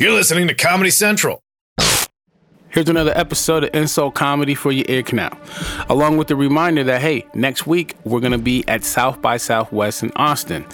You're listening to Comedy Central. Here's another episode of Insult Comedy for your ear canal. Along with the reminder that, hey, next week we're going to be at South by Southwest in Austin.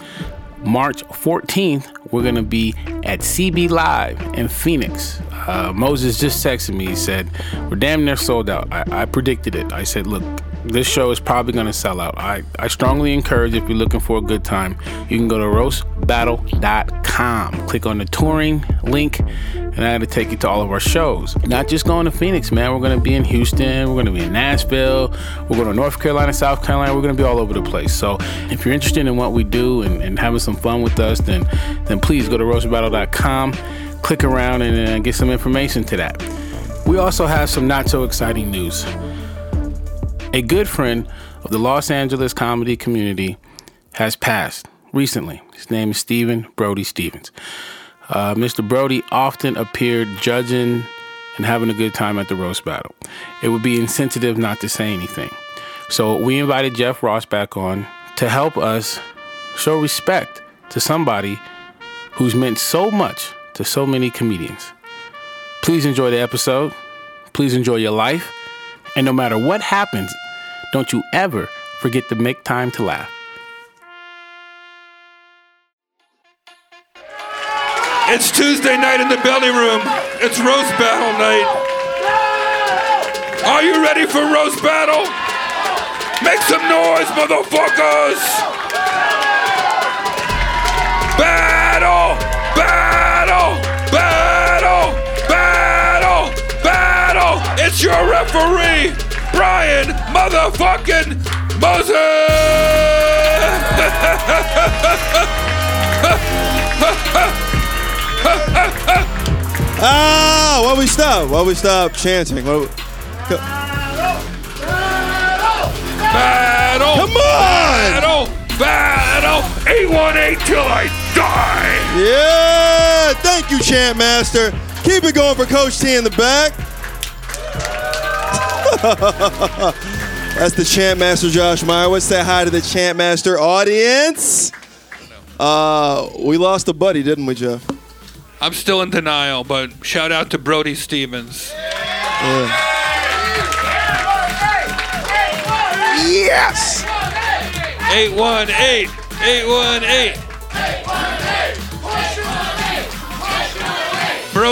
March 14th, we're going to be at CB Live in Phoenix. Uh, Moses just texted me. He said, We're damn near sold out. I, I predicted it. I said, Look, this show is probably going to sell out. I, I strongly encourage if you're looking for a good time, you can go to roastbattle.com. Click on the touring link, and to take you to all of our shows. Not just going to Phoenix, man. We're going to be in Houston. We're going to be in Nashville. We're going to North Carolina, South Carolina. We're going to be all over the place. So if you're interested in what we do and, and having some fun with us, then then please go to roastbattle.com, click around, and uh, get some information to that. We also have some not so exciting news. A good friend of the Los Angeles comedy community has passed recently. His name is Stephen Brody Stevens. Uh, Mr. Brody often appeared judging and having a good time at the roast battle. It would be insensitive not to say anything. So we invited Jeff Ross back on to help us show respect to somebody who's meant so much to so many comedians. Please enjoy the episode. Please enjoy your life. And no matter what happens, don't you ever forget to make time to laugh. It's Tuesday night in the belly room. It's roast battle night. Are you ready for roast battle? Make some noise, motherfuckers! It's your referee, Brian motherfucking Moses! Ah, why we stop? Why we stop chanting? Why we, Battle! Come on! Battle! Battle! 818 till I die! yeah, thank you, Chant Master. Keep it going for Coach T in the back. That's the Chant Master, Josh Meyer. Let's say hi to the Chant Master audience. Uh, we lost a buddy, didn't we, Jeff? I'm still in denial, but shout out to Brody Stevens. Yes. 818! 818!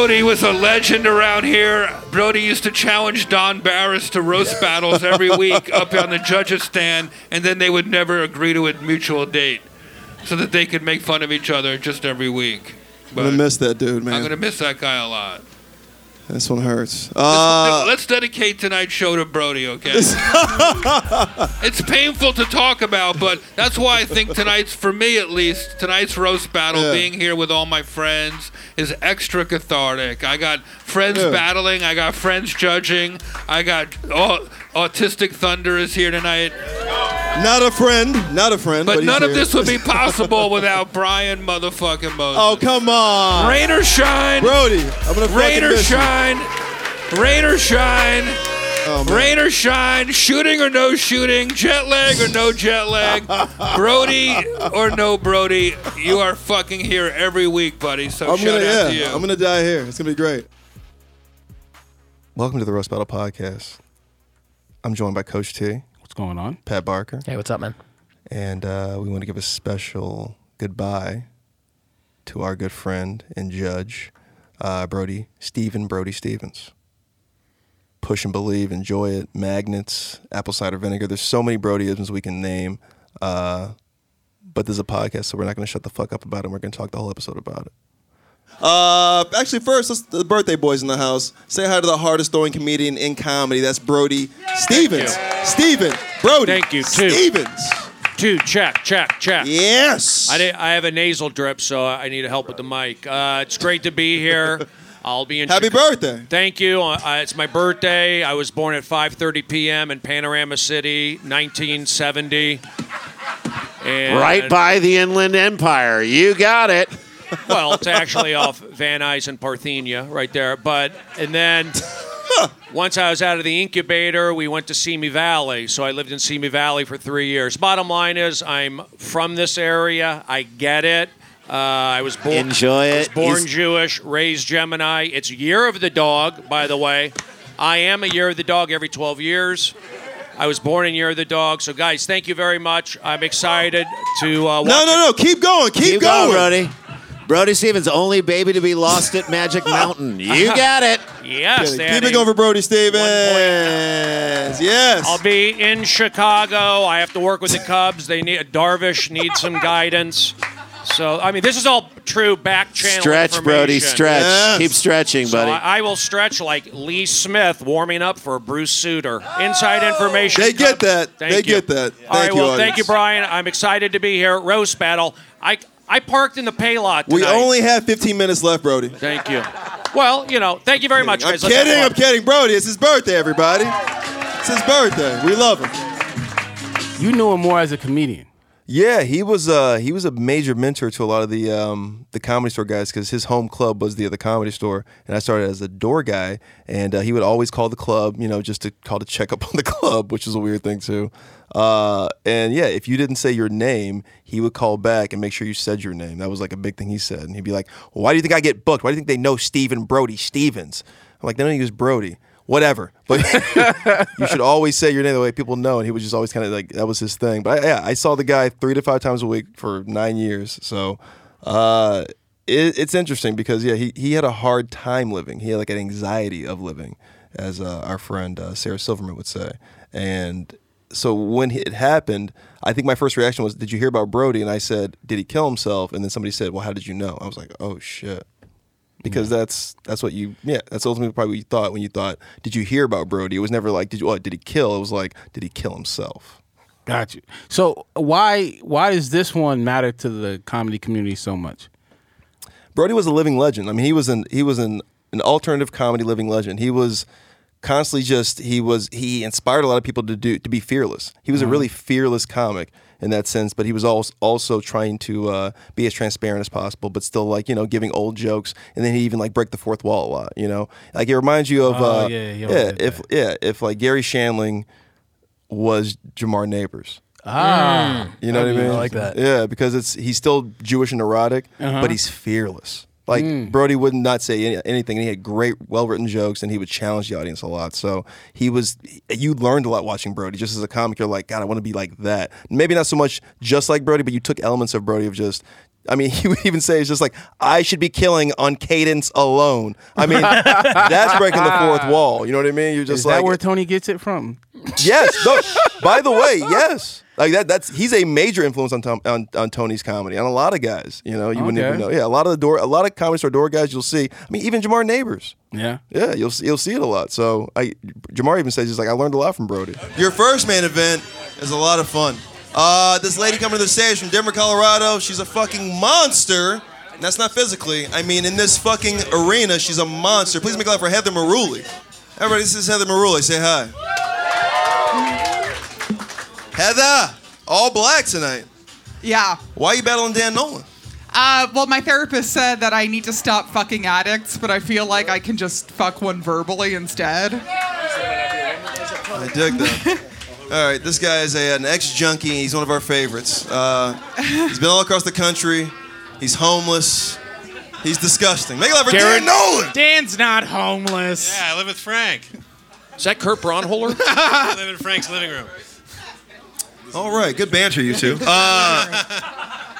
Brody was a legend around here. Brody used to challenge Don Barris to roast battles every week up on the judges' stand, and then they would never agree to a mutual date so that they could make fun of each other just every week. I'm gonna miss that dude, man. I'm gonna miss that guy a lot. This one hurts. Uh, Let's dedicate tonight's show to Brody, okay? it's painful to talk about, but that's why I think tonight's, for me at least, tonight's roast battle, Yeah. being here with all my friends, is extra cathartic. I got friends Yeah. battling, I got friends judging, I got au- Autistic Thunder is here tonight. not a friend, not a friend. But he's none of here. this would be possible without Brian motherfucking Moses. Oh come on, Rain or shine, Brody. I'm gonna rain or you. shine, rain or shine. Oh. Rain or shine, shooting or no shooting, jet lag or no jet lag, Brody or no Brody, you are fucking here every week, buddy. So I'm shout gonna, out yeah, to you. I'm gonna die here. It's gonna be great. Welcome to the Roast Battle Podcast. I'm joined by Coach T, What's going on? Pat Barker, Hey, what's up, man? and uh, we want to give a special goodbye to our good friend and judge, uh, Brody Stephen Brody Stevens. Push and believe, enjoy it. Magnets, apple cider vinegar. There's so many Brodyisms we can name, uh, but there's a podcast, so we're not going to shut the fuck up about it. We're going to talk the whole episode about it. Uh, actually, first, let's, the birthday boys in the house. Say hi to the hardest throwing comedian in comedy. That's Brody Stevens. Steven Brody. Thank you, too. Stevens. Two, check, check, check. Yes. I, did, I have a nasal drip, so I need to help with the mic. Uh, it's great to be here. I'll be in. Happy Chica- birthday. Thank you. Uh, it's my birthday. I was born at 5:30 p.m. in Panorama City, 1970. And, Right by the Inland Empire. You got it. Well, it's actually off Van Nuys and Parthenia, right there. But and then once I was out of the incubator, we went to Simi Valley. So I lived in Simi Valley for three years. Bottom line is, I'm from this area. I get it. Uh, I was born. Enjoy I was born He's- Jewish, raised Gemini. It's year of the dog, by the way. I am a year of the dog every 12 years. I was born in year of the dog. So, guys, thank you very much. I'm excited to uh, watch No, no, no. Keep going. Keep, Keep going. going, Brody. Brody Stevens, only baby to be lost at Magic Mountain. You got it. Yes, Keep it going for Brody Stevens. Yes. I'll be in Chicago. I have to work with the Cubs. They need Darvish needs some guidance. So I mean, this is all true back channel Stretch, Brody. information. Stretch. Yes. Keep stretching, So buddy. I, I will stretch like Lee Smith warming up for Bruce Sutter. Inside information. They get that. Thank They you. get that. All right, Thank you, well, thank audience. you, Brian. I'm excited to be here. At Roast battle. I I parked in the pay lot tonight. we only have 15 minutes left, Brody. Thank you. Well, you know, thank you very much, I'm guys. Let's kidding. I'm kidding. Brody, it's his birthday, everybody. It's his birthday. We love him. You knew him more as a comedian. Yeah, he was uh he was a major mentor to a lot of the um the comedy store guys because his home club was the other comedy store, and I started as a door guy, and uh, he would always call the club, you know, just to call to check up on the club, which is a weird thing too. Uh, and yeah, if you didn't say your name, he would call back and make sure you said your name. That was like a big thing he said, and he'd be like, well, "Why do you think I get booked? Why do you think they know Stephen Brody Stevens?" I'm like, "They don't use Brody." Whatever, but you should always say your name the way people know. And he was just always kind of like that was his thing. But I, yeah, I saw the guy three to five times a week for nine years. So uh, it, it's interesting because yeah, he he had a hard time living. He had like an anxiety of living, as uh, our friend uh, Sarah Silverman would say. And so when it happened, I think my first reaction was, "Did you hear about Brody?" And I said, "Did he kill himself?" And then somebody said, "Well, how did you know?" I was like, "Oh shit." Because that's that's what you yeah that's ultimately probably what you thought when you thought did you hear about Brody it was never like did you what did he kill it was like did he kill himself Got you. So why why does this one matter to the comedy community so much? Brody was a living legend. I mean, he was an he was an an alternative comedy living legend. He was constantly just he was he inspired a lot of people to do to be fearless. He was a uh-huh. really fearless comic in that sense, but he was also also trying to uh, be as transparent as possible, but still like you know giving old jokes, and then he even like break the fourth wall a lot. You know, like it reminds you of Oh, uh, yeah, yeah if yeah if like Garry Shandling was Jamar Neighbors. Ah, You know what I I mean? like that. Yeah, because it's he's still Jewish and erotic, Uh-huh. but he's fearless. Like Hmm. Brody would not say any, anything, and he had great, well-written jokes, and he would challenge the audience a lot. So he was. You learned a lot watching Brody. Just as a comic, you're like, God, I want to be like that. Maybe not so much just like Brody, but you took elements of Brody of just. I mean, he would even say it's just like I should be killing on cadence alone. I mean, that's breaking the fourth ah. wall. You know what I mean? You're just is like, that where Tony gets it from? Yes. No, by the way, yes. Like that. That's he's a major influence on, Tom, on on Tony's comedy on a lot of guys. You know, you wouldn't even know. Yeah, a lot of the door, a lot of comedy store door guys. You'll see. I mean, even Jamar Neighbors. Yeah. Yeah, you'll see- you'll see it a lot. So I, Jamar even says he's like I learned a lot from Brody. Your first main event is a lot of fun. Uh, this lady coming to the stage from Denver, Colorado. She's a fucking monster. And that's not physically. I mean, in this fucking arena, she's a monster. Please make love for Heather Maruli. Everybody, this is Heather Maruli. Say hi. Heather, all black tonight. Yeah. Why are you battling Dan Nolan? Uh, well, my therapist said that I need to stop fucking addicts, but I feel like I can just fuck one verbally instead. I dig that. All right, this guy is a, an ex-junkie. He's one of our favorites. Uh, he's been all across the country. He's homeless. He's disgusting. Make it loud for Dan Nolan. Dan's not homeless. Yeah, I live with Frank. Is that Kurt Braunohler? I live in Frank's living room. All right, good banter, you two. Uh,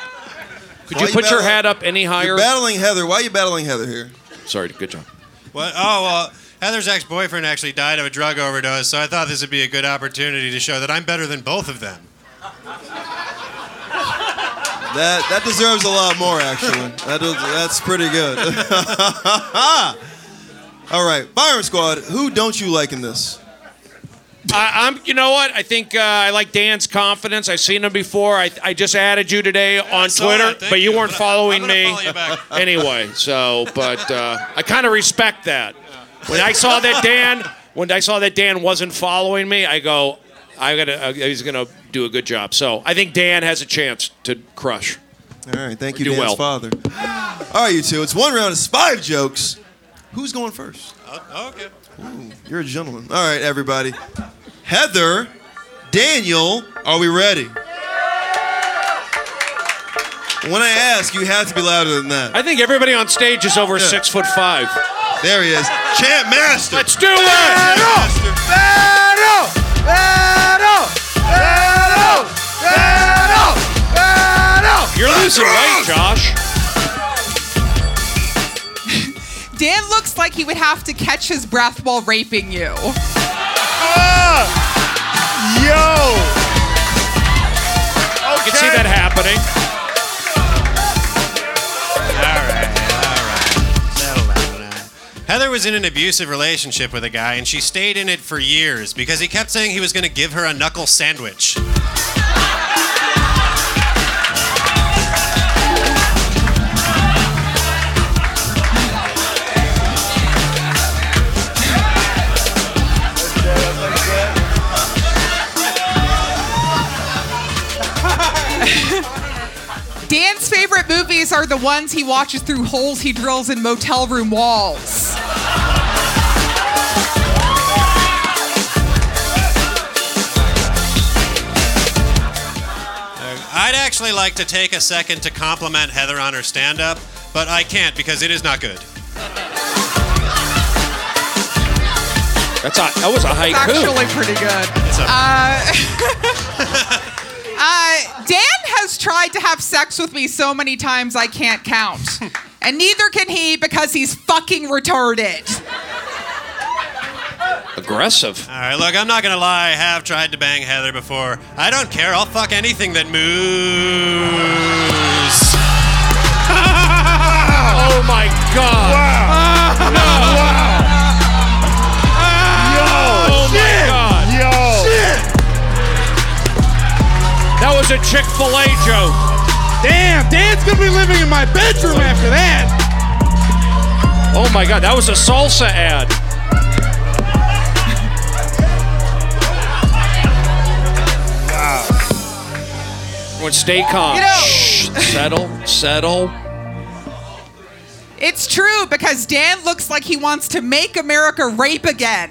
Could Why you you put your battling- hat up any higher? you're battling Heather. Why are you battling Heather here? Sorry, good job. What? Oh well, Heather's ex-boyfriend actually died of a drug overdose, so I thought this would be a good opportunity to show that I'm better than both of them. That that deserves a lot more, actually. That that's pretty good. All right, firing squad. Who don't you like in this? I, I'm. You know what? I think uh, I like Dan's confidence. I've seen him before. I, I just added you today on Twitter, but you, you. weren't I'm gonna- following I'm me follow you back. anyway. So, but uh, I kind of respect that. When I saw that Dan, when I saw that Dan wasn't following me, I go, I gotta. Uh, he's gonna do a good job. So I think Dan has a chance to crush. All right, thank you, Do Dan's well. father. All right, you two. It's one round. It's five jokes. Who's going first? Oh, okay. You're a gentleman. All right, everybody. Heather, Daniel, are we ready? When I ask, you have to be louder than that. I think everybody on stage is over six foot five. There he is. Champ master. Let's do it! You're losing weight, Josh. Dan looks like he would have to catch his breath while raping you. Ah. Yo! You can see that happening. Heather was in an abusive relationship with a guy, and she stayed in it for years because he kept saying he was going to give her a knuckle sandwich. Dan's favorite movies are the ones he watches through holes he drills in motel room walls. Actually like to take a second to compliment Heather on her stand up, but I can't because it is not good. That's a, that was a It's haiku. actually pretty good. It's a- Uh, uh, Dan has tried to have sex with me so many times I can't count. And neither can he because he's fucking retarded. Aggressive. All right, look, I'm not gonna lie. I have tried to bang Heather before. I don't care. I'll fuck anything that moves. Oh my god. Oh my god. Yo! That was a Chick fil A joke. Damn, Dan's gonna be living in my bedroom after that. Oh my god, that was a salsa ad. Everyone stay calm. You know- Shh, settle, settle. It's true because Dan looks like he wants to make America rape again.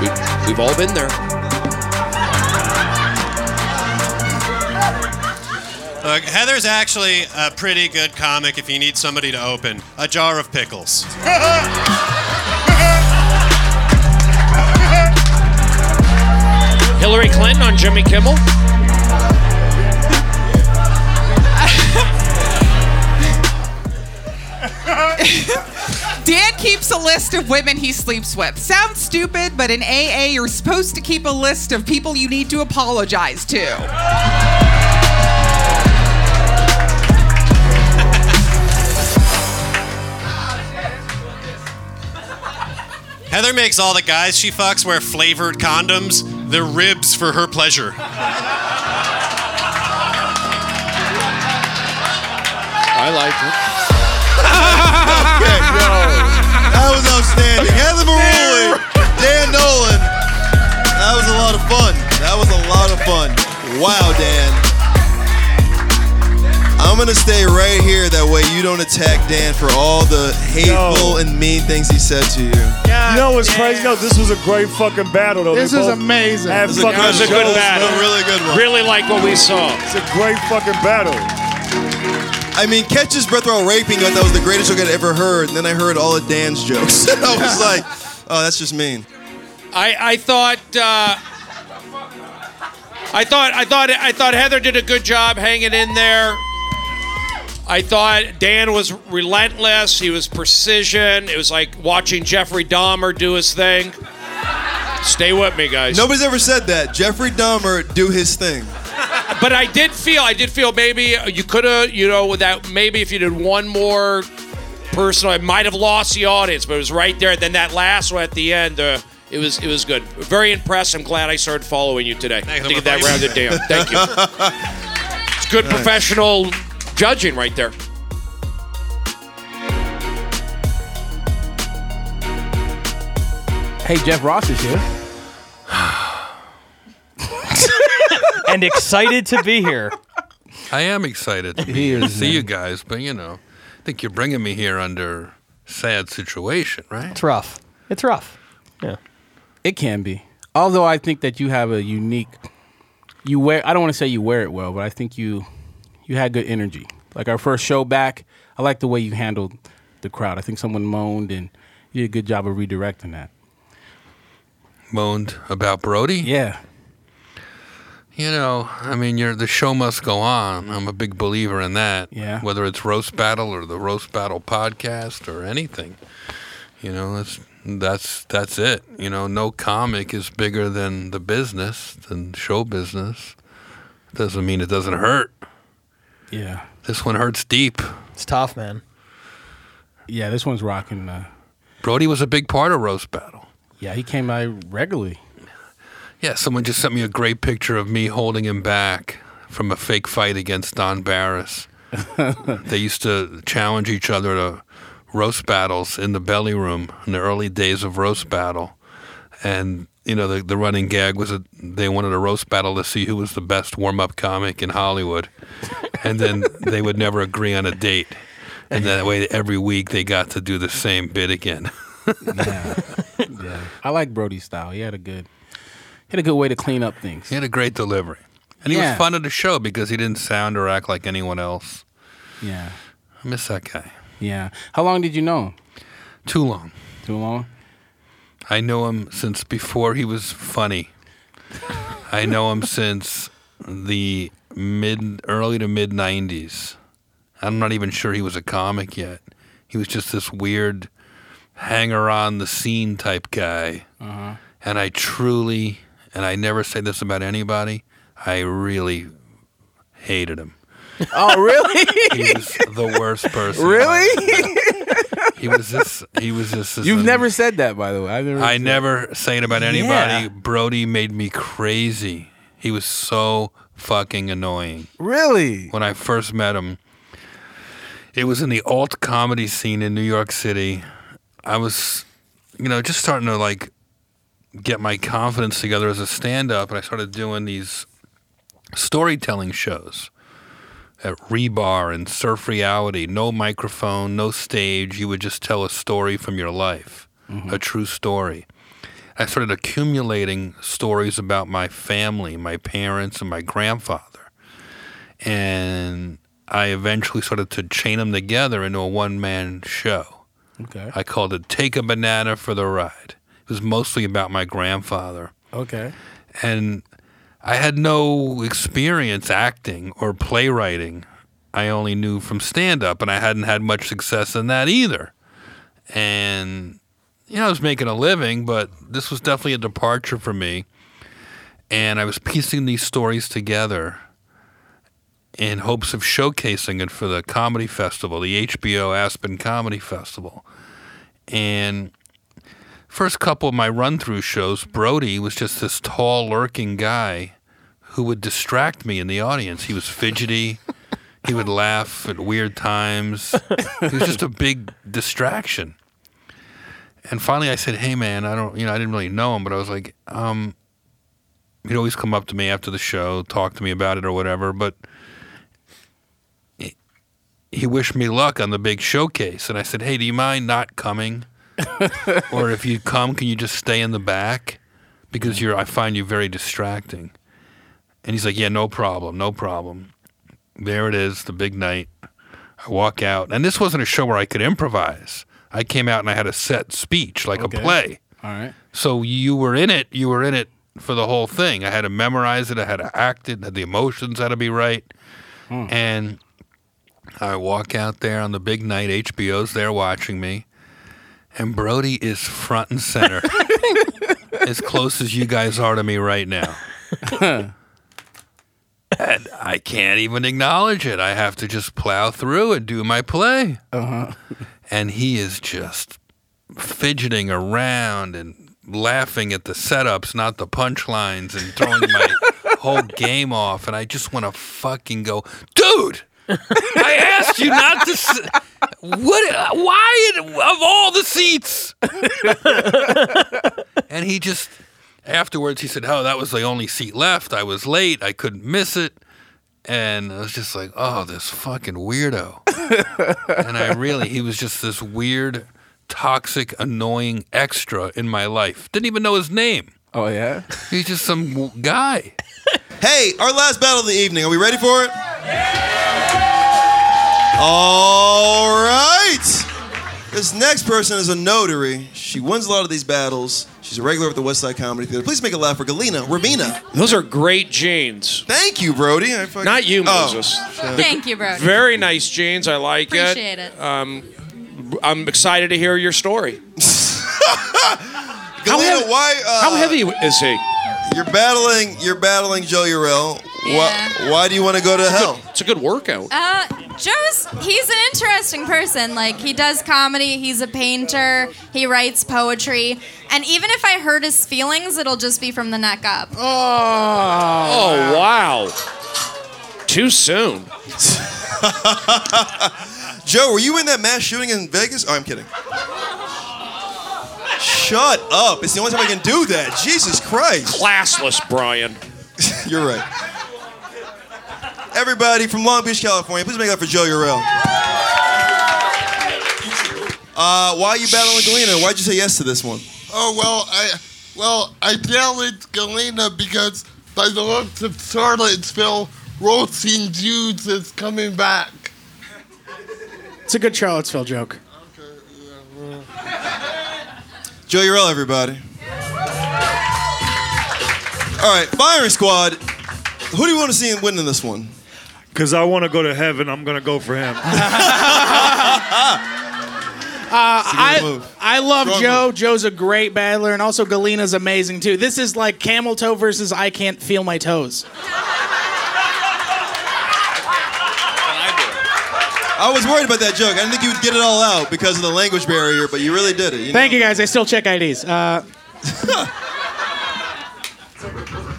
We, we've all been there. Look, Heather's actually a pretty good comic if you need somebody to open. A jar of pickles. Hillary Clinton on Jimmy Kimmel. Dan keeps a list of women he sleeps with. Sounds stupid, but in AA, you're supposed to keep a list of people you need to apologize to. Heather makes all the guys she fucks wear flavored condoms. They're ribs for her pleasure. I like it. Okay, yo. That was outstanding. Heather Maruli, Dan Nolan. That was a lot of fun. That was a lot of fun. Wow, Dan. I'm gonna stay right here. That way you don't attack Dan for all the hateful Yo. and mean things he said to you. You know what's crazy? No, this was a great fucking battle, though. This They is amazing. Had This is a fucking That was a good shows. battle. A really good one. Really like what we saw. It's a great fucking battle. I mean, catch his breath while raping. I thought was the greatest joke I'd ever heard. And then I heard all of Dan's jokes. I was like, oh, that's just mean. I, I thought uh, I thought I thought I thought Heather did a good job hanging in there. I thought Dan was relentless. He was precision. It was like watching Jeffrey Dahmer do his thing. Stay with me, guys. Nobody's ever said that. Jeffrey Dahmer do his thing. But I did feel, I did feel maybe you could have, you know, with that maybe if you did one more personal, I might have lost the audience, but it was right there. Then that last one at the end, uh, it was it was good. Very impressed. I'm glad I started following you today. Thanks, to get that I'm a rounded down. Thank you. It's good professional judging right there. Hey, Jeff Ross is here. and excited to be here. I am excited to He is, see you guys, but you know, I think you're bringing me here under sad situation, right? It's rough. It's rough. Yeah. It can be. Although I think that you have a unique you wear. I don't want to say you wear it well, but I think you you had good energy. Like our first show back, I like the way you handled the crowd. I think someone moaned, and you did a good job of redirecting that. Moaned about Brody. Yeah. You know, I mean, you're the show must go on. I'm a big believer in that. Yeah. Whether it's roast battle or the roast battle podcast or anything, you know, that's that's that's it. You know, no comic is bigger than the business, than show business. Doesn't mean it doesn't hurt. Yeah. This one hurts deep. It's tough, man. Yeah, this one's rocking. Uh, Brody was a big part of roast battle. yeah, he came by regularly. Yeah, someone just sent me a great picture of me holding him back from a fake fight against Don Barris. they used to challenge each other to roast battles in the belly room in the early days of roast battle. And, you know, the, the running gag was that they wanted a roast battle to see who was the best warm up comic in Hollywood. And then they would never agree on a date. And that way, every week they got to do the same bit again. yeah. yeah. I like Brody's style. He had a good he had a good way to clean up things. He had a great delivery. And he Yeah. was fun at the show because he didn't sound or act like anyone else. Yeah. I miss that guy. Yeah. How long did you know him? Too long. Too long? I know him since before he was funny. I know him since the mid early to mid 90s. I'm not even sure he was a comic yet. He was just this weird hanger on the scene type guy. Uh-huh. And I truly, and I never say this about anybody, I really hated him. Oh, really? He was the worst person. really? He was this. He was this. this You've never said that, by the way. I've never I said- never say it about anybody. Yeah. Brody made me crazy. He was so fucking annoying. Really? When I first met him, it was in the alt comedy scene in New York City. I was, you know, just starting to like get my confidence together as a stand up, and I started doing these storytelling shows at Rebar and Surf Reality. No microphone, no stage. You would just tell a story from your life, mm-hmm. a true story. I started accumulating stories about my family, my parents, and my grandfather. And I eventually started to chain them together into a one man show. Okay. I called it Take a Banana for the Ride. It was mostly about my grandfather. Okay. And I had no experience acting or playwriting. I only knew from stand up, and I hadn't had much success in that either. And, you know, I was making a living, but this was definitely a departure for me. And I was piecing these stories together in hopes of showcasing it for the comedy festival, the HBO Aspen Comedy Festival. And first couple of my run through shows, Brody was just this tall, lurking guy who would distract me in the audience. He was fidgety. he would laugh at weird times. He was just a big distraction. And finally, I said, "Hey, man, I don't, you know, I didn't really know him, but I was like, um, he'd always come up to me after the show, talk to me about it or whatever, but." he- He wished me luck on the big showcase, and I said, "Hey, do you mind not coming?" or if you come, can you just stay in the back? Because you're, I find you very distracting. And he's like, yeah, no problem, no problem. There it is, the big night. I walk out, and this wasn't a show where I could improvise. I came out and I had a set speech, like Okay. a play. All right. So you were in it. You were in it for the whole thing. I had to memorize it. I had to act it. The emotions had to be right. Hmm. And I walk out there on the big night. HBO's there watching me, and Brody is front and center, as close as you guys are to me right now. and I can't even acknowledge it. I have to just plow through and do my play. Uh-huh. And he is just fidgeting around and laughing at the setups, not the punchlines, and throwing my whole game off. And I just want to fucking go, dude. I asked you not to. S- what? Why? Of all the seats. and he just afterwards he said, "Oh, that was the only seat left. I was late. I couldn't miss it." And I was just like, "Oh, this fucking weirdo." and I really, he was just this weird, toxic, annoying extra in my life. Didn't even know his name. Oh yeah. He's just some guy. Hey, our last battle of the evening. Are we ready for it? Yeah! All right. This next person is a notary. She wins a lot of these battles. She's a regular at the West Side Comedy Theater. Please make a laugh for Galena Ravina. Those are great jeans. Thank you, Brody. I fucking- Not you, Moses. Oh. Moses. Thank you, Brody. Very nice jeans. I like Appreciate it. Appreciate it. Um, I'm excited to hear your story. Galena, heavy- why? Uh, How heavy is he? You're battling. You're battling Joe Urel. Yeah. Why, why do you want to go to hell? It's a good workout. Uh, Joe's he's an interesting person. Like he does comedy, he's a painter, he writes poetry, and even if I hurt his feelings, it'll just be from the neck up. Oh, wow. Too soon. Joe, were you in that mass shooting in Vegas? Oh, I'm kidding. Shut up. It's the only time I can do that. Jesus Christ. Classless, Brian. You're right. Everybody from Long Beach, California, please make up for Joe Urel. Uh, why are you battling Galena? Why'd you say yes to this one? Oh well, I well I challenged Galena because by the looks of Charlottesville, roasting Jews is coming back. It's a good Charlottesville joke. Joe Urel, everybody. All right, firing squad. Who do you want to see win in this one? Because I want to go to heaven, I'm going to go for him. Uh, I. I love Strong Joe. Joe's a great battler, and also Galena's amazing too. This is like camel toe versus I can't feel my toes. I was worried about that joke. I didn't think you would get it all out because of the language barrier, but you really did it. You Thank you guys. I still check IDs. Uh,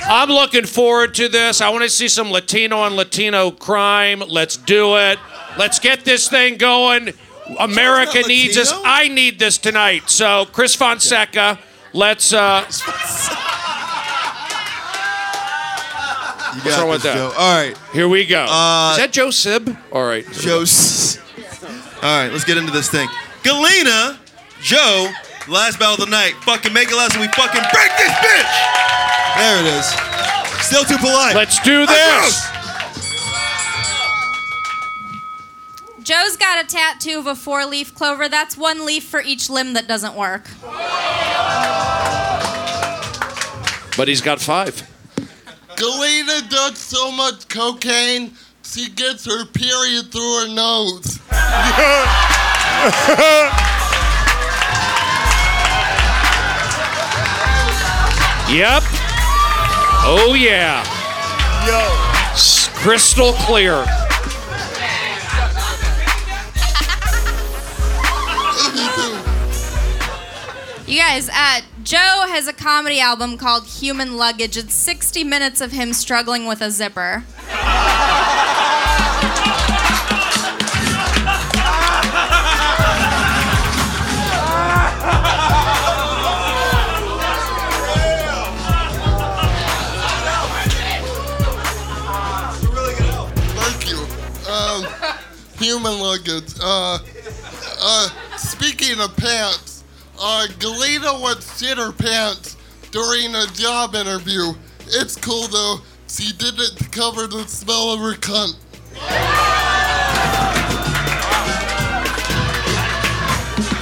I'm looking forward to this. I want to see some Latino on Latino crime. Let's do it. Let's get this thing going. America needs us. I need this tonight. So, Chris Fonseca, let's. Uh, What's got wrong with that? Joe. All right. here we go. Uh, Is that Joe Sib? All right. Joe. S- All right, let's get into this thing. Galena, Joe, last battle of the night. Fucking make it last and we fucking break this bitch. There it is. Still too polite. Let's do this. Joe's got a tattoo of a four-leaf clover. That's one leaf for each limb that doesn't work. But he's got five. Galena does so much cocaine, she gets her period through her nose. Yep. Oh, yeah. Yo. Crystal clear. You guys, uh, Joe has a comedy album called Human Luggage. It's 60 minutes of him struggling with a zipper. Um, human luggage. Uh, uh, speaking of pants, uh, Galena would shit her pants during a job interview. It's cool though. She did it to cover the smell of her cunt.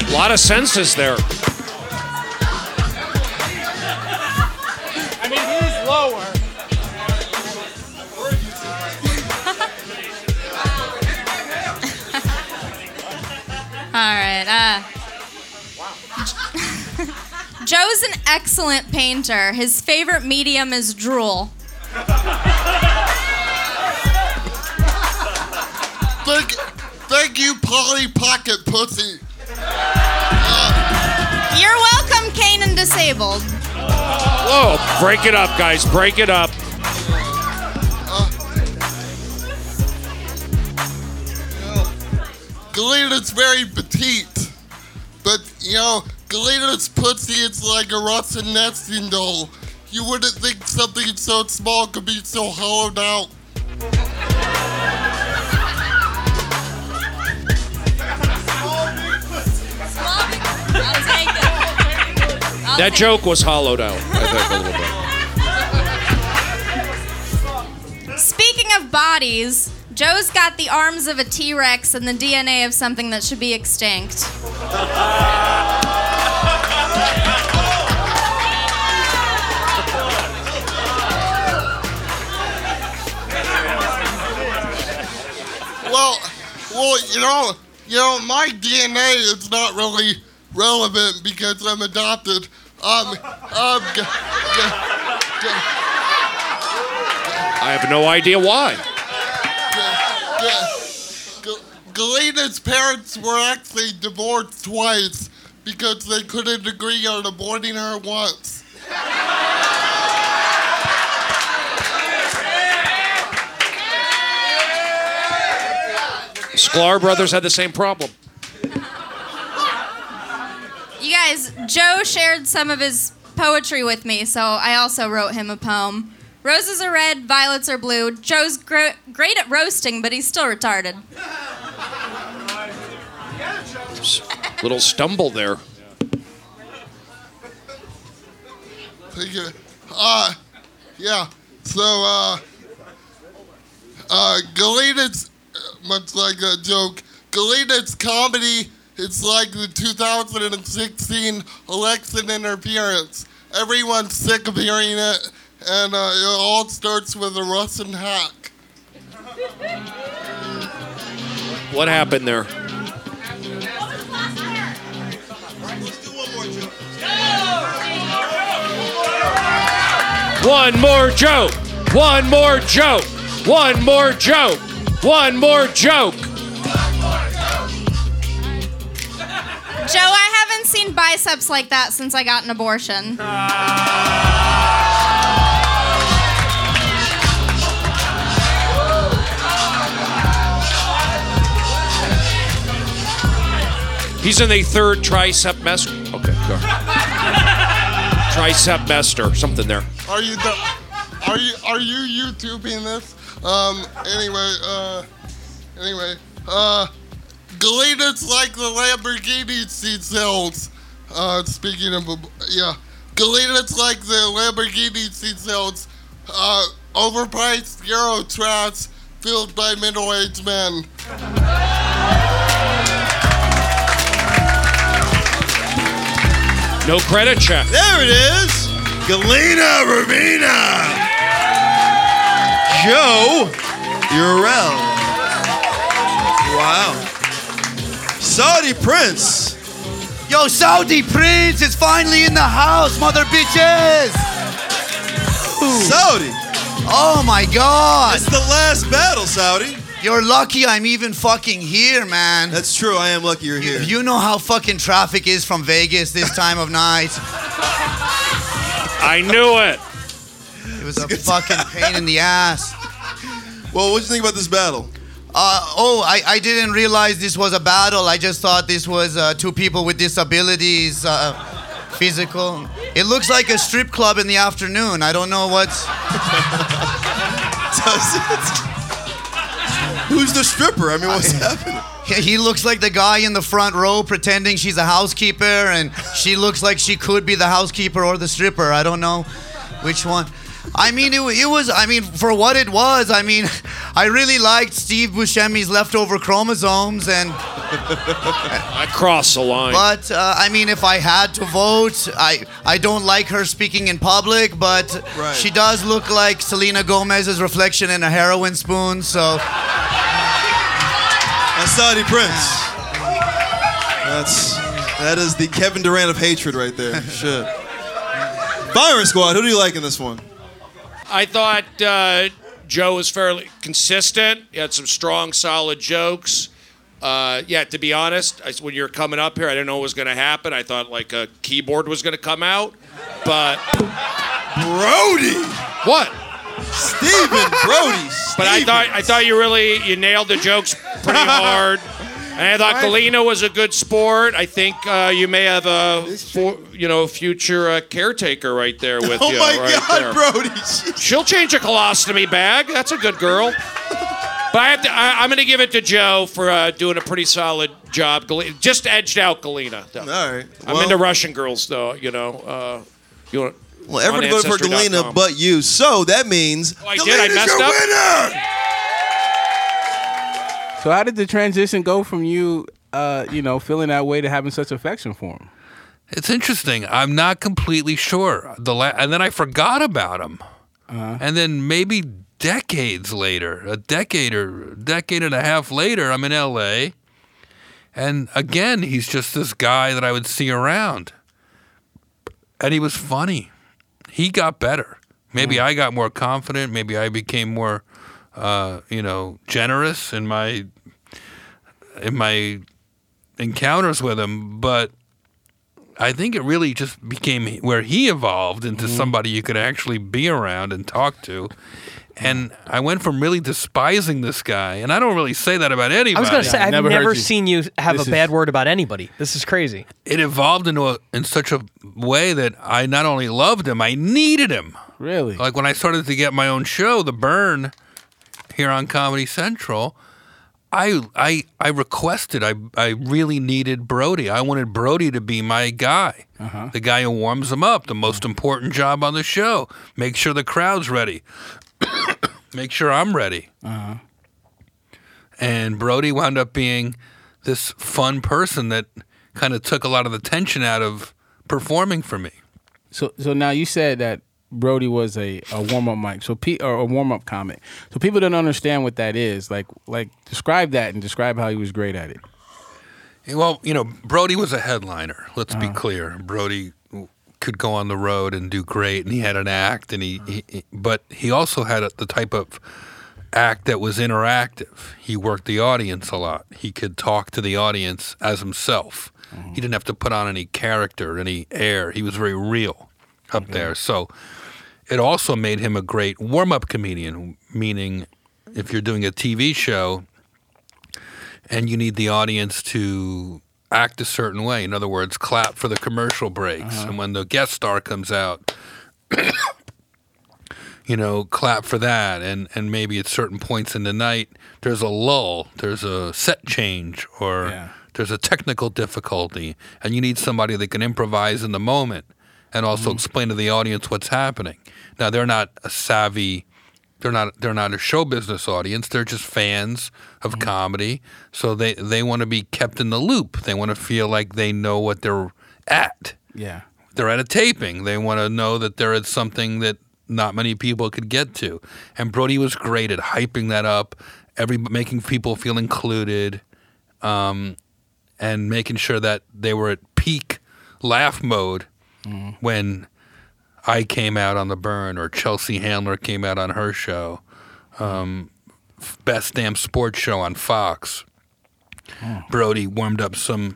A lot of senses there. I mean, he's lower. All right. Uh, Joe's an excellent painter. His favorite medium is drool. Thank, thank you, Polly Pocket Pussy. Uh, You're welcome, Kane and Disabled. Whoa, break it up, guys. Break it up. Galena's very petite, but you know, Galena's pussy is like a Russian nesting doll. You wouldn't think something so small could be so hollowed out. That joke was hollowed out, I think, a little bit. of bodies, Joe's got the arms of a T Rex and the DNA of something that should be extinct. Well, well, you know, you know, my DNA is not really relevant because I'm adopted. Um, um, g- g- g- I have no idea why. Galena's parents were actually divorced twice because they couldn't agree on aborting her once. Sklar brothers had the same problem. You guys, Joe shared some of his poetry with me, so I also wrote him a poem. Roses are red, violets are blue. Joe's gr- great at roasting, but he's still retarded. Little stumble there. Thank you. Uh, yeah. So, uh, uh, Galena's, much like a joke, Galena's comedy is like the 2016 election interference. Everyone's sick of hearing it, and uh, it all starts with a Russian hack. What happened there? One more joke. One more joke. One more joke. One more joke. Joe, I haven't seen biceps like that since I got an abortion. He's in the third tricep mester. Okay, go. tricep mester, something there. Are you the, are you are you YouTubing this? Um. Anyway. Uh. Anyway. Uh. Galena's like the Lamborghini she sells. Uh. Speaking of yeah, Galena's like the Lamborghini she sells. Uh. Overpriced Euro trash filled by middle-aged men. No credit check. There it is. Galena Ravina. Joe Urel. Wow. Saudi Prince. Yo, Saudi Prince is finally in the house, mother bitches. Saudi. Oh my god. It's the last battle, Saudi. You're lucky I'm even fucking here, man. That's true. I am lucky you're here. You know how fucking traffic is from Vegas this time of night. I knew it. It was a fucking pain in the ass. Well, what do you think about this battle? Uh, oh, I, I didn't realize this was a battle. I just thought this was uh, two people with disabilities, uh, physical. It looks like a strip club in the afternoon. I don't know what's. Who's the stripper? I mean, what's happening? He he looks like the guy in the front row pretending she's a housekeeper, and she looks like she could be the housekeeper or the stripper. I don't know which one. I mean, it, it was, I mean, for what it was, I mean, I really liked Steve Buscemi's leftover chromosomes, and. I crossed the line. But, uh, I mean, if I had to vote, I, I don't like her speaking in public, but Right. she does look like Selena Gomez's reflection in a heroin spoon, so. That's Saudi Prince. That's that is the Kevin Durant of hatred right there. Shit. firing squad, who do you like in this one? I thought uh, Joe was fairly consistent. He had some strong, solid jokes. Uh, yeah, to be honest, I, when you were coming up here, I didn't know what was going to happen. I thought like a keyboard was going to come out, but Brody, what? Stephen Brody. But I thought I thought you really you nailed the jokes pretty hard. And I thought Galena was a good sport. I think uh, you may have a for, you know future uh, caretaker right there with Oh you. my right God, there. Brody. She'll change a colostomy bag. That's a good girl. But I have to, I, I'm going to give it to Joe for uh, doing a pretty solid job. Galena, just edged out Galena. Though. All right. I'm into Russian girls, though. You know. Uh, you want, Well, everybody voted for Galena but you, so that means Oh, I did. I messed up. So how did the transition go from you, uh, you know, feeling that way to having such affection for him? It's interesting. I'm not completely sure. The la- and then I forgot about him. Uh-huh. And then maybe decades later, a decade or decade and a half later, I'm in LA. And again, he's just this guy that I would see around. And he was funny. He got better. Maybe I got more confident. Maybe I became more, uh, you know, generous in my in my encounters with him. But I think it really just became where he evolved into mm-hmm. somebody you could actually be around and talk to. And I went from really despising this guy, and I don't really say that about anybody. I was gonna say I've never, seen you have This a is- bad word about anybody. This is crazy. It evolved into a in such a way that I not only loved him, I needed him. Really? Like when I started to get my own show, The Burn, here on Comedy Central, I I I requested I I really needed Brody. I wanted Brody to be my guy. Uh-huh. The guy who warms them up, the most important job on the show. Make sure the crowd's ready. Make sure I'm ready. Uh-huh. And Brody wound up being this fun person that kind of took a lot of the tension out of performing for me. So so now you said that Brody was a, a warm up mic, so pe- or a warm up comic. So people don't understand what that is. Like like describe that and describe how he was great at it. Well, you know, Brody was a headliner. Let's be Uh-huh. clear. Brody could go on the road and do great, and he had an act, and he, he, he- but he also had a, the type of act that was interactive. He worked the audience a lot. He could talk to the audience as himself. He didn't have to put on any character, any air. He was very real up there. So it also made him a great warm up comedian, meaning if you're doing a TV show and you need the audience to act a certain way, in other words, clap for the commercial breaks. Uh-huh. And when the guest star comes out, you know, clap for that. And, and maybe at certain points in the night, there's a lull, there's a set change, or there's a technical difficulty, and you need somebody that can improvise in the moment and also explain to the audience what's happening. Now they're not a savvy they're not they're not a show business audience. They're just fans of comedy. So they they want to be kept in the loop. They want to feel like they know what they're at. Yeah. They're at a taping. They want to know that they're at something that not many people could get to. And Brody was great at hyping that up, every making people feel included, um, and making sure that they were at peak laugh mode when I came out on the burn or Chelsea Handler came out on her show. Um, best damn sports show on Fox. Brody warmed up some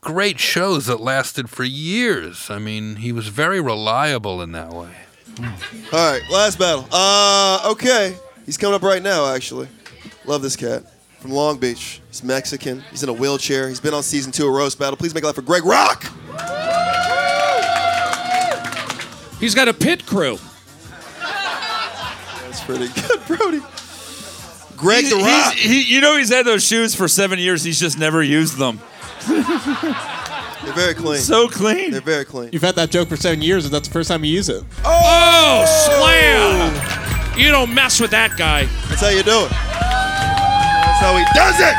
great shows that lasted for years. I mean, he was very reliable in that way. All right, last battle. Uh, okay. He's coming up right now, actually. Love this cat. From Long Beach. He's Mexican. He's in a wheelchair. He's been on season two of Roast Battle. Please make it loud for Greg Rock. He's got a pit crew. That's pretty good, Brody. Greg He's- the Rock. he- you know he's had those shoes for seven years. He's just never used them. They're very clean. So clean. They're very clean. You've had that joke for seven years, and that's the first time you use it. Oh, oh slam! You don't mess with that guy. That's how you do it. That's how he does it.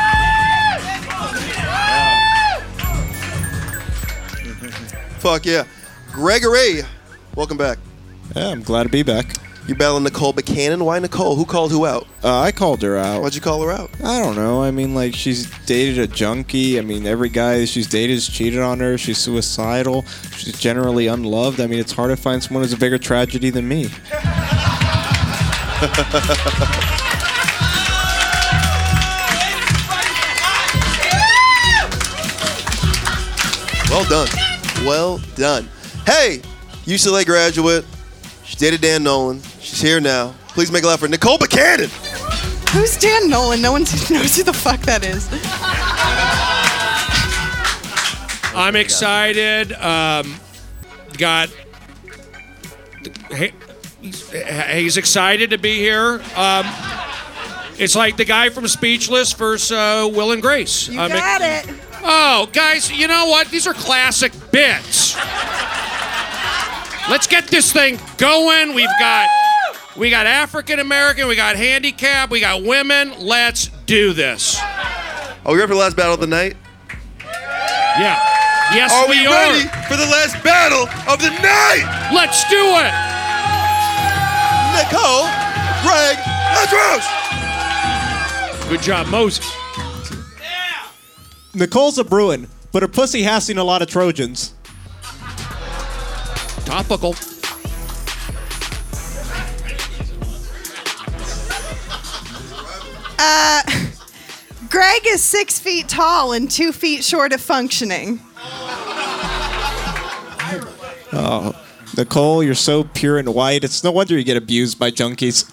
Fuck yeah. Gregory, welcome back. Yeah, I'm glad to be back. You're battling Nicole Buchanan? Why Nicole? Who called who out? Uh, I called her out. Why'd you call her out? I don't know. I mean, like, she's dated a junkie. I mean, every guy she's dated has cheated on her. She's suicidal. She's generally unloved. I mean, it's hard to find someone who's a bigger tragedy than me. Well done. Well done. Hey, UCLA graduate. She dated Dan Nolan. She's here now. Please make it loud for Nicole Buchanan. Who's Dan Nolan? No one knows who the fuck that is. I'm excited. Um, got. He, he's, he's excited to be here. Um, it's like the guy from Speechless versus uh, Will and Grace. You I'm got ex- it. Oh, guys, you know what? These are classic bits. Let's get this thing going. We've got we got African American, we got handicap, we got women. Let's do this. Are we ready for the last battle of the night? Yeah. Yes, Are we, we are. ready for the last battle of the night? Let's do it. Nicole, Greg, Andros. Good job, Moses. Yeah. Nicole's a Bruin, but her pussy has seen a lot of Trojans. Topical. Uh, Greg is six feet tall and two feet short of functioning. Oh, Nicole, you're so pure and white. It's no wonder you get abused by junkies.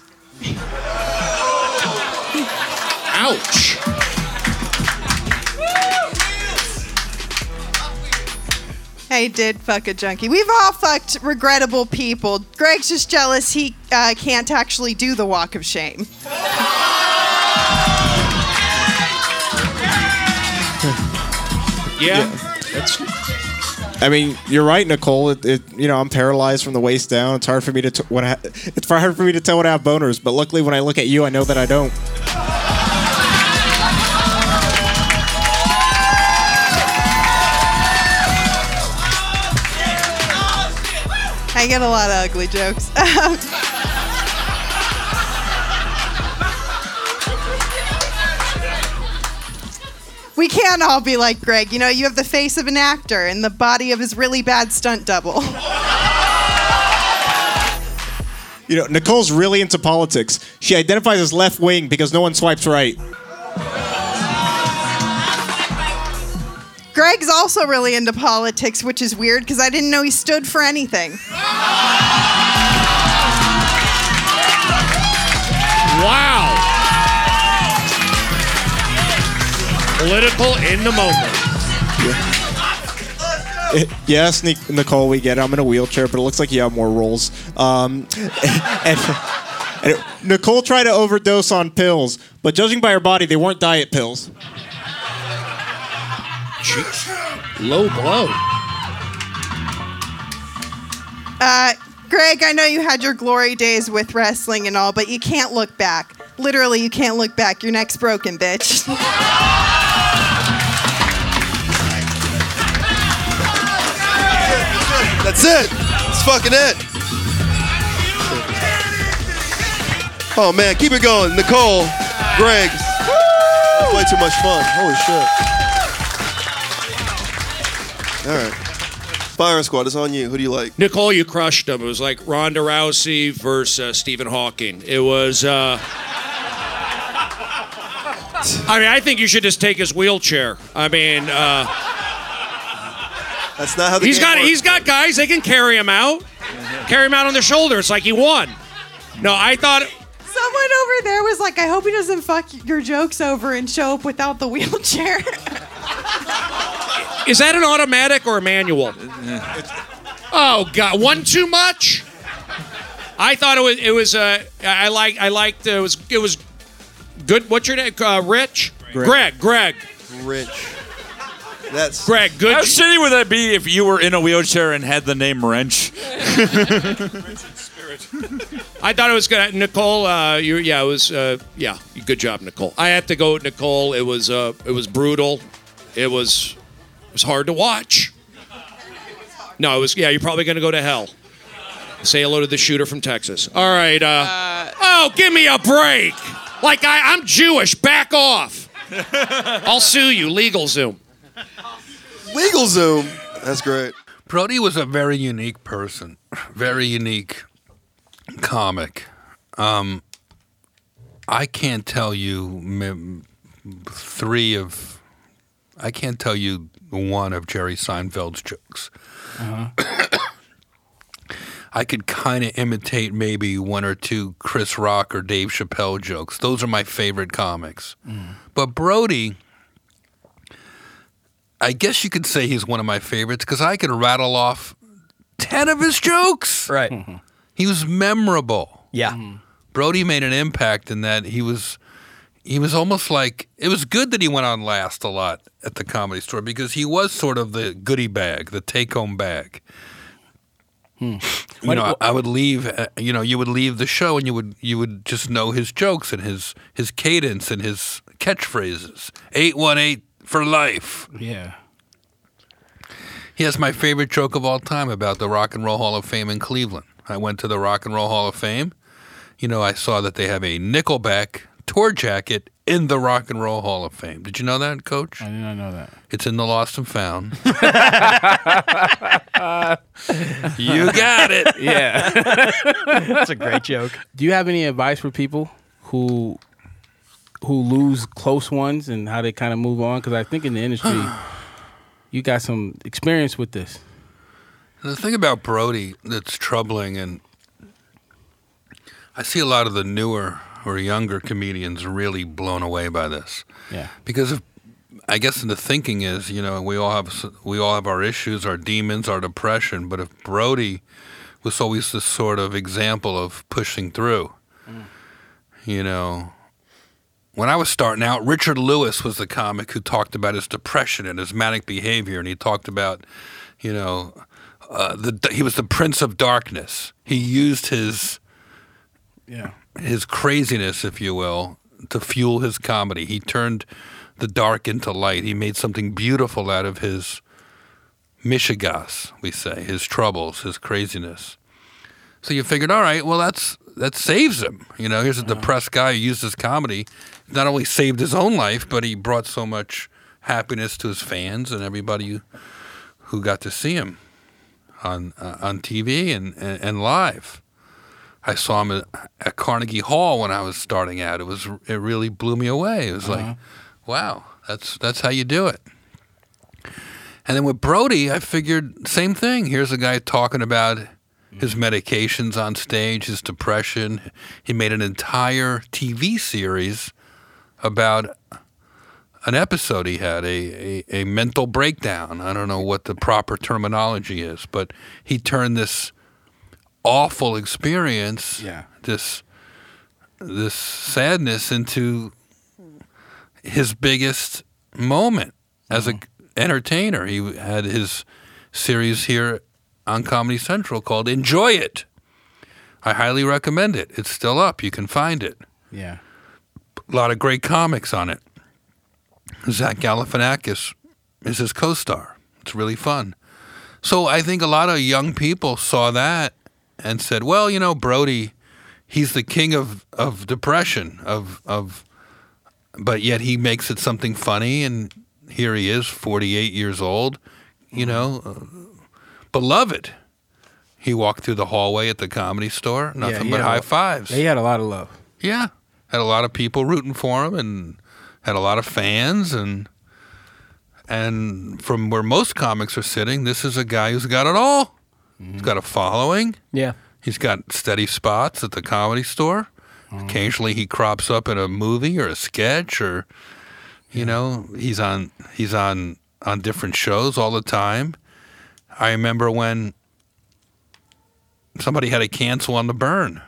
Ouch. I did fuck a junkie. We've all fucked regrettable people. Greg's just jealous he uh, can't actually do the walk of shame. Yeah. That's. I mean, you're right, Nicole. It, it, you know, I'm paralyzed from the waist down. It's hard for me to t- when I, it's hard for me to tell when I have boners. But luckily, when I look at you, I know that I don't. Get a lot of ugly jokes. Um, we can't all be like Greg. You know, you have the face of an actor and the body of his really bad stunt double. You know, Nicole's really into politics. She identifies as left wing because no one swipes right. Greg's also really into politics, which is weird because I didn't know he stood for anything. Wow. Political in the moment. Eh, yes, Nic- Nicole, we get it. I'm in a wheelchair, but it looks like you have more rolls. Um, and, and Nicole tried to overdose on pills, but judging by her body, they weren't diet pills. Low blow. Uh, Greg, I know you had your glory days with wrestling and all, but you can't look back. Literally, you can't look back. Your neck's broken, bitch. That's it. That's fucking it. Oh man, keep it going. Nicole, Greg. That's way too much fun. Holy shit. All right. Firing Squad, it's on you. Who do you like? Nicole, you crushed them. It was like Ronda Rousey versus uh, Stephen Hawking. It was. Uh, I mean, I think you should just take his wheelchair. I mean, uh, that's not how the he's got. works. He's got guys. They can carry him out. Carry him out on their shoulders like he won. No, I thought. Someone over there was like, I hope he doesn't fuck your jokes over and show up without the wheelchair. Is that an automatic or a manual? Oh God, one too much. I thought it was. It was. Uh, I like. I liked. uh, It was. It was good. What's your name? Uh, Rich. Greg. Greg. Greg. Rich. That's Greg. Good. How shitty would that be if you were in a wheelchair and had the name Wrench? I thought it was good. Nicole, uh, you, yeah, it was, uh, yeah, good job, Nicole. I have to go with Nicole. It was, uh, it was brutal. It was, it was hard to watch. No, it was, yeah, you're probably gonna go to hell. Say hello to the shooter from Texas. All right. Uh, oh, give me a break. Like I, I'm Jewish. Back off. I'll sue you. Legal Zoom. Legal Zoom. That's great. Brody was a very unique person, very unique comic. Um, I can't tell you three of, I can't tell you one of Jerry Seinfeld's jokes. Uh-huh. I could kind of imitate maybe one or two Chris Rock or Dave Chappelle jokes. Those are my favorite comics. Mm. But Brody, I guess you could say he's one of my favorites because I could rattle off 10 of his jokes. Right. Mm-hmm. He was memorable. Yeah. Brody made an impact in that he was he was almost like it was good that he went on last a lot at the comedy store because he was sort of the goodie bag, the take home bag. You know, I would leave. Uh, you know, you would leave the show, and you would you would just know his jokes and his his cadence and his catchphrases. Eight one eight for life. Yeah. He has my favorite joke of all time about the Rock and Roll Hall of Fame in Cleveland. I went to the Rock and Roll Hall of Fame. You know, I saw that they have a Nickelback tour jacket in the Rock and Roll Hall of Fame. Did you know that, Coach? I did not know that. It's in the Lost and Found. you got it. Yeah. That's a great joke. Do you have any advice for people who who lose close ones and how they kind of move on? Because I think in the industry, you got some experience with this. The thing about Brody that's troubling, and I see a lot of the newer or younger comedians really blown away by this. Yeah. Because if, I guess the thinking is, you know, we all have we all have our issues, our demons, our depression. But if Brody was always this sort of example of pushing through, mm. you know, when I was starting out, Richard Lewis was the comic who talked about his depression and his manic behavior, and he talked about, you know, uh, the he was the prince of darkness. He used his Yeah. his craziness, if you will, to fuel his comedy. He turned the dark into light. He made something beautiful out of his mishigas, we say, his troubles, his craziness. So you figured, all right, well that's that saves him. You know, here's a depressed guy who used his comedy, not only saved his own life, but he brought so much happiness to his fans and everybody who, who got to see him on uh, on TV and, and, and live. I saw him at, at Carnegie Hall when I was starting out. It was it really blew me away. It was Uh-huh. like, wow, that's that's how you do it. And then with Brody, I figured same thing. Here's a guy talking about his medications on stage, his depression. He made an entire TV series about an episode he had, a, a, a mental breakdown. I don't know what the proper terminology is, but he turned this awful experience, Yeah. this this sadness into his biggest moment as an mm-hmm. entertainer. He had his series here on Comedy Central called Enjoy It. I highly recommend it. It's still up. You can find it. Yeah. A lot of great comics on it. Zach Galifianakis is his co-star. It's really fun. So I think a lot of young people saw that and said, "Well, you know, Brody, he's the king of of depression, of of, but yet he makes it something funny, and here he is, 48 years old, you know, uh, beloved." He walked through the hallway at the comedy store, nothing he but a- high fives. He had a lot of love. Yeah, had a lot of people rooting for him, and had a lot of fans, and and from where most comics are sitting, this is a guy who's got it all. He's got a following. Yeah. He's got steady spots at the comedy store. Mm-hmm. Occasionally, he crops up in a movie or a sketch, or you know, he's on he's on on different shows all the time. I remember when somebody had to cancel on the burn.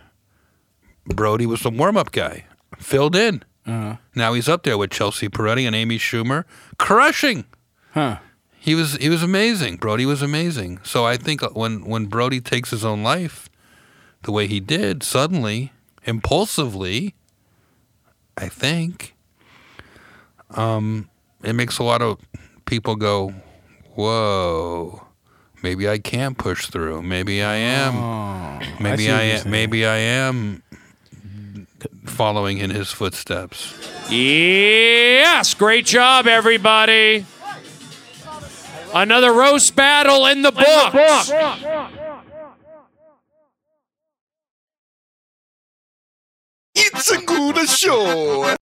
Brody was the warm up guy, filled in. Uh-huh. Now he's up there with Chelsea Peretti and Amy Schumer, crushing. Huh. He was he was amazing. Brody was amazing. So I think when when Brody takes his own life, the way he did, suddenly, impulsively, I think, um, it makes a lot of people go, "Whoa." Maybe I can push through. Maybe I am. Oh, maybe see I, am. Maybe I am following in his footsteps. Yes, great job, everybody. Another roast battle in the books. It's a good show.